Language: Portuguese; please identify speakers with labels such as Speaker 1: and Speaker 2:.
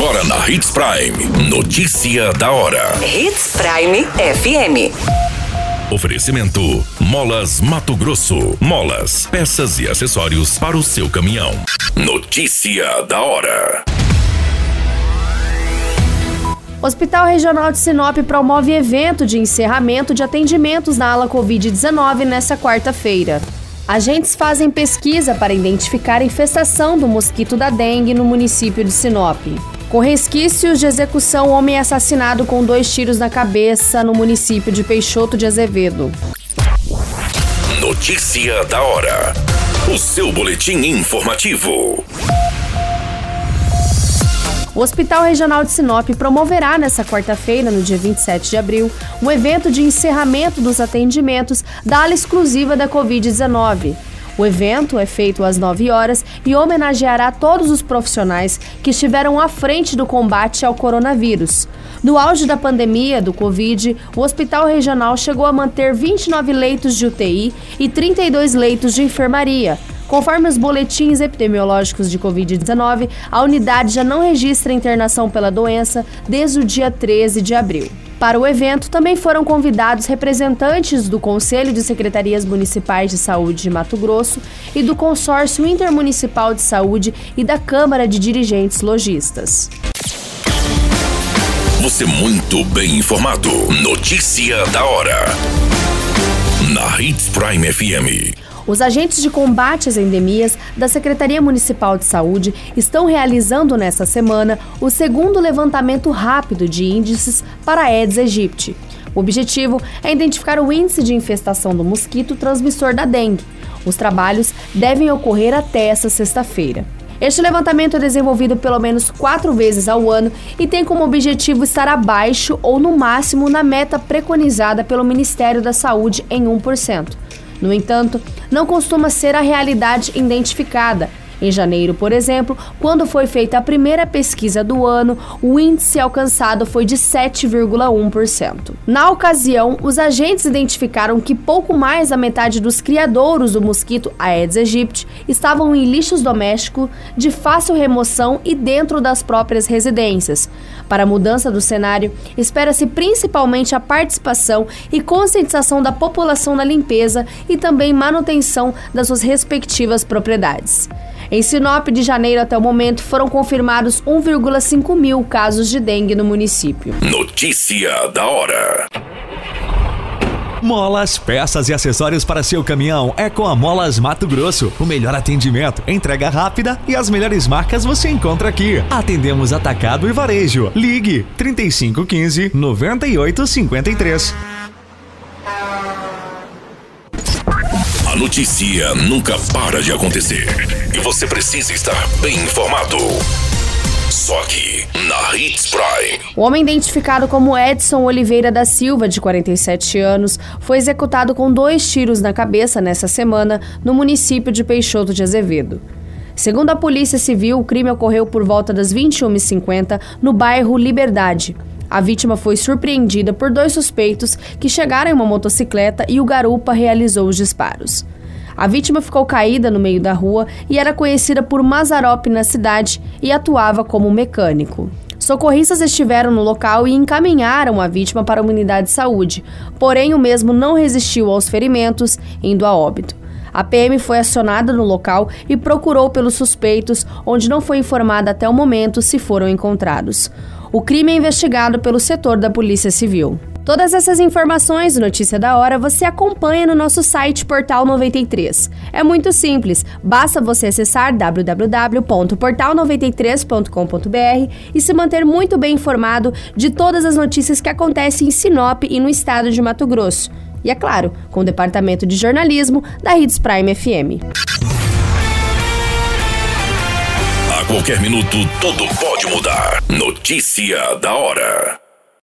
Speaker 1: Agora na Hits Prime. Notícia da hora.
Speaker 2: Hits Prime FM.
Speaker 1: Oferecimento: Molas Mato Grosso. Molas, peças e acessórios para o seu caminhão. Notícia da hora.
Speaker 3: Hospital Regional de Sinop promove evento de encerramento de atendimentos na ala Covid-19 nesta quarta-feira. Agentes fazem pesquisa para identificar a infestação do mosquito da dengue no município de Sinop. Com resquícios de execução, homem é assassinado com dois tiros na cabeça no município de Peixoto de Azevedo.
Speaker 1: Notícia da hora. O seu boletim informativo.
Speaker 3: O Hospital Regional de Sinop promoverá nesta quarta-feira, no dia 27 de abril, um evento de encerramento dos atendimentos da ala exclusiva da Covid-19. O evento é feito às 9 horas e homenageará todos os profissionais que estiveram à frente do combate ao coronavírus. No auge da pandemia do Covid, o Hospital Regional chegou a manter 29 leitos de UTI e 32 leitos de enfermaria. Conforme os boletins epidemiológicos de Covid-19, a unidade já não registra internação pela doença desde o dia 13 de abril. Para o evento, também foram convidados representantes do Conselho de Secretarias Municipais de Saúde de Mato Grosso e do Consórcio Intermunicipal de Saúde e da Câmara de Dirigentes Logistas.
Speaker 1: Você muito bem informado. Notícia da hora. Na Hits Prime FM.
Speaker 3: Os agentes de combate às endemias da Secretaria Municipal de Saúde estão realizando nesta semana o segundo levantamento rápido de índices para a Aedes aegypti. O objetivo é identificar o índice de infestação do mosquito transmissor da dengue. Os trabalhos devem ocorrer até esta sexta-feira. Este levantamento é desenvolvido pelo menos quatro vezes ao ano e tem como objetivo estar abaixo ou no máximo na meta preconizada pelo Ministério da Saúde em 1%. No entanto, não costuma ser a realidade identificada. Em janeiro, por exemplo, quando foi feita a primeira pesquisa do ano, o índice alcançado foi de 7,1%. Na ocasião, os agentes identificaram que pouco mais da metade dos criadouros do mosquito Aedes aegypti estavam em lixos domésticos de fácil remoção e dentro das próprias residências. Para a mudança do cenário, espera-se principalmente a participação e conscientização da população na limpeza e também manutenção das suas respectivas propriedades. Em Sinop, de janeiro até o momento, foram confirmados 1,5 mil casos de dengue no município.
Speaker 1: Notícia da hora.
Speaker 4: Molas, peças e acessórios para seu caminhão é com a Molas Mato Grosso. O melhor atendimento, entrega rápida e as melhores marcas você encontra aqui. Atendemos atacado e varejo. Ligue 3515 9853.
Speaker 1: A notícia nunca para de acontecer e você precisa estar bem informado. Só aqui, na Hits Prime.
Speaker 3: O homem identificado como Edson Oliveira da Silva, de 47 anos, foi executado com dois tiros na cabeça nessa semana no município de Peixoto de Azevedo. Segundo a Polícia Civil, o crime ocorreu por volta das 21h50 no bairro Liberdade. A vítima foi surpreendida por dois suspeitos que chegaram em uma motocicleta e o garupa realizou os disparos. A vítima ficou caída no meio da rua e era conhecida por Mazarop na cidade e atuava como mecânico. Socorristas estiveram no local e encaminharam a vítima para uma unidade de saúde, porém o mesmo não resistiu aos ferimentos, indo a óbito. A PM foi acionada no local e procurou pelos suspeitos, onde não foi informada até o momento se foram encontrados. O crime é investigado pelo setor da Polícia Civil. Todas essas informações e notícia da hora você acompanha no nosso site Portal 93. É muito simples, basta você acessar www.portal93.com.br e se manter muito bem informado de todas as notícias que acontecem em Sinop e no estado de Mato Grosso. E é claro, com o departamento de jornalismo da Hits Prime FM.
Speaker 1: A qualquer minuto, tudo pode mudar. Notícia da hora.